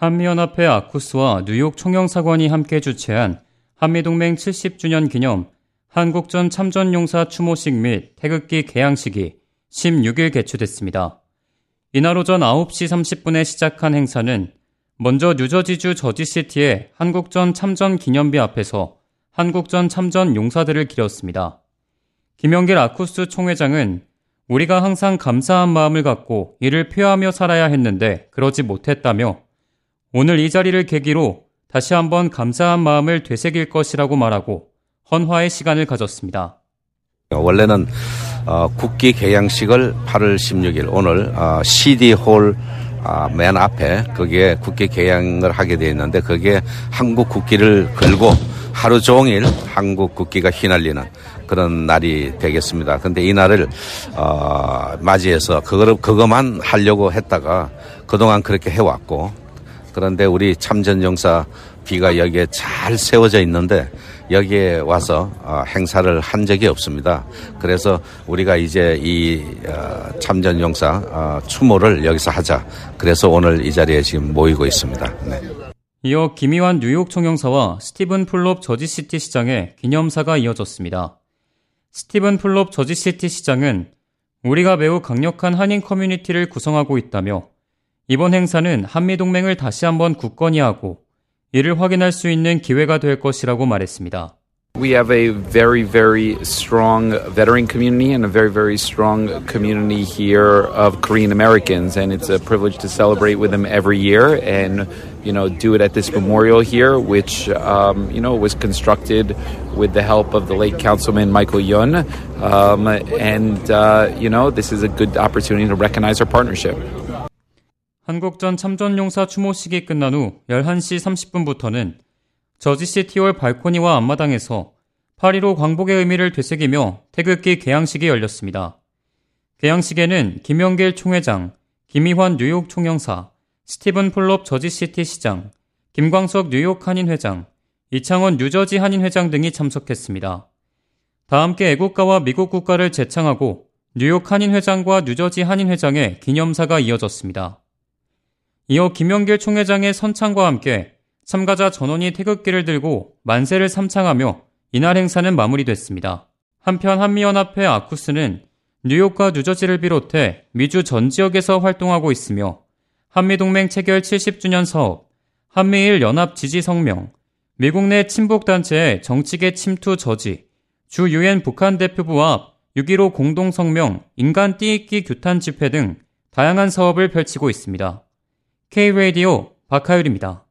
한미연합회 아쿠스와 뉴욕 총영사관이 함께 주최한 한미동맹 70주년 기념 한국전 참전용사 추모식 및 태극기 개양식이 16일 개최됐습니다. 이날 오전 9시 30분에 시작한 행사는 먼저 뉴저지주 저지시티의 한국전 참전 기념비 앞에서 한국전 참전 용사들을 기렸습니다. 김영길 아쿠스 총회장은 우리가 항상 감사한 마음을 갖고 이를 표하며 살아야 했는데 그러지 못했다며 오늘 이 자리를 계기로 다시 한번 감사한 마음을 되새길 것이라고 말하고 헌화의 시간을 가졌습니다. 원래는 어, 국기 개양식을 8월 16일 오늘 어, CD홀 아, 맨 앞에 거기에 국기 개양을 하게 되어 있는데 거기에 한국 국기를 걸고 하루 종일 한국 국기가 휘날리는 그런 날이 되겠습니다. 근데 이 날을 어, 맞이해서 그거 그것만 하려고 했다가 그동안 그렇게 해왔고 그런데 우리 참전용사 비가 여기에 잘 세워져 있는데 여기에 와서 어, 행사를 한 적이 없습니다. 그래서 우리가 이제 이 어, 참전용사 어, 추모를 여기서 하자. 그래서 오늘 이 자리에 지금 모이고 있습니다. 네. 이어 김의환 뉴욕 총영사와 스티븐 플롭 저지시티 시장의 기념사가 이어졌습니다. 스티븐 플롭 저지시티 시장은 우리가 매우 강력한 한인 커뮤니티를 구성하고 있다며 이번 행사는 한미동맹을 다시 한번 굳건히 하고 이를 확인할 수 있는 기회가 될 것이라고 말했습니다. We have a very, very strong veteran community and a very, very strong community here of Korean Americans, and it's a privilege to celebrate with them every year and, you know, do it at this memorial here, which, um, you know, was constructed with the help of the late Councilman Michael Yun. Um, and, uh, you know, this is a good opportunity to recognize our partnership. 한국전 참전용사 추모식이 끝난 후 11시 30분부터는 저지시티홀 발코니와 앞마당에서 8.15 광복의 의미를 되새기며 태극기 개양식이 열렸습니다. 개양식에는 김영길 총회장, 김희환 뉴욕 총영사, 스티븐 플롭 저지시티 시장, 김광석 뉴욕 한인회장, 이창원 뉴저지 한인회장 등이 참석했습니다. 다 함께 애국가와 미국 국가를 재창하고 뉴욕 한인회장과 뉴저지 한인회장의 기념사가 이어졌습니다. 이어 김영길 총회장의 선창과 함께 참가자 전원이 태극기를 들고 만세를 삼창하며 이날 행사는 마무리됐습니다. 한편 한미연합회 아쿠스는 뉴욕과 뉴저지를 비롯해 미주 전 지역에서 활동하고 있으며 한미동맹 체결 70주년 사업, 한미일 연합 지지 성명, 미국 내 친북단체의 정치계 침투 저지, 주 유엔 북한 대표부 앞6.15 공동성명 인간 띠익기 규탄 집회 등 다양한 사업을 펼치고 있습니다. K-Radio 박하율입니다.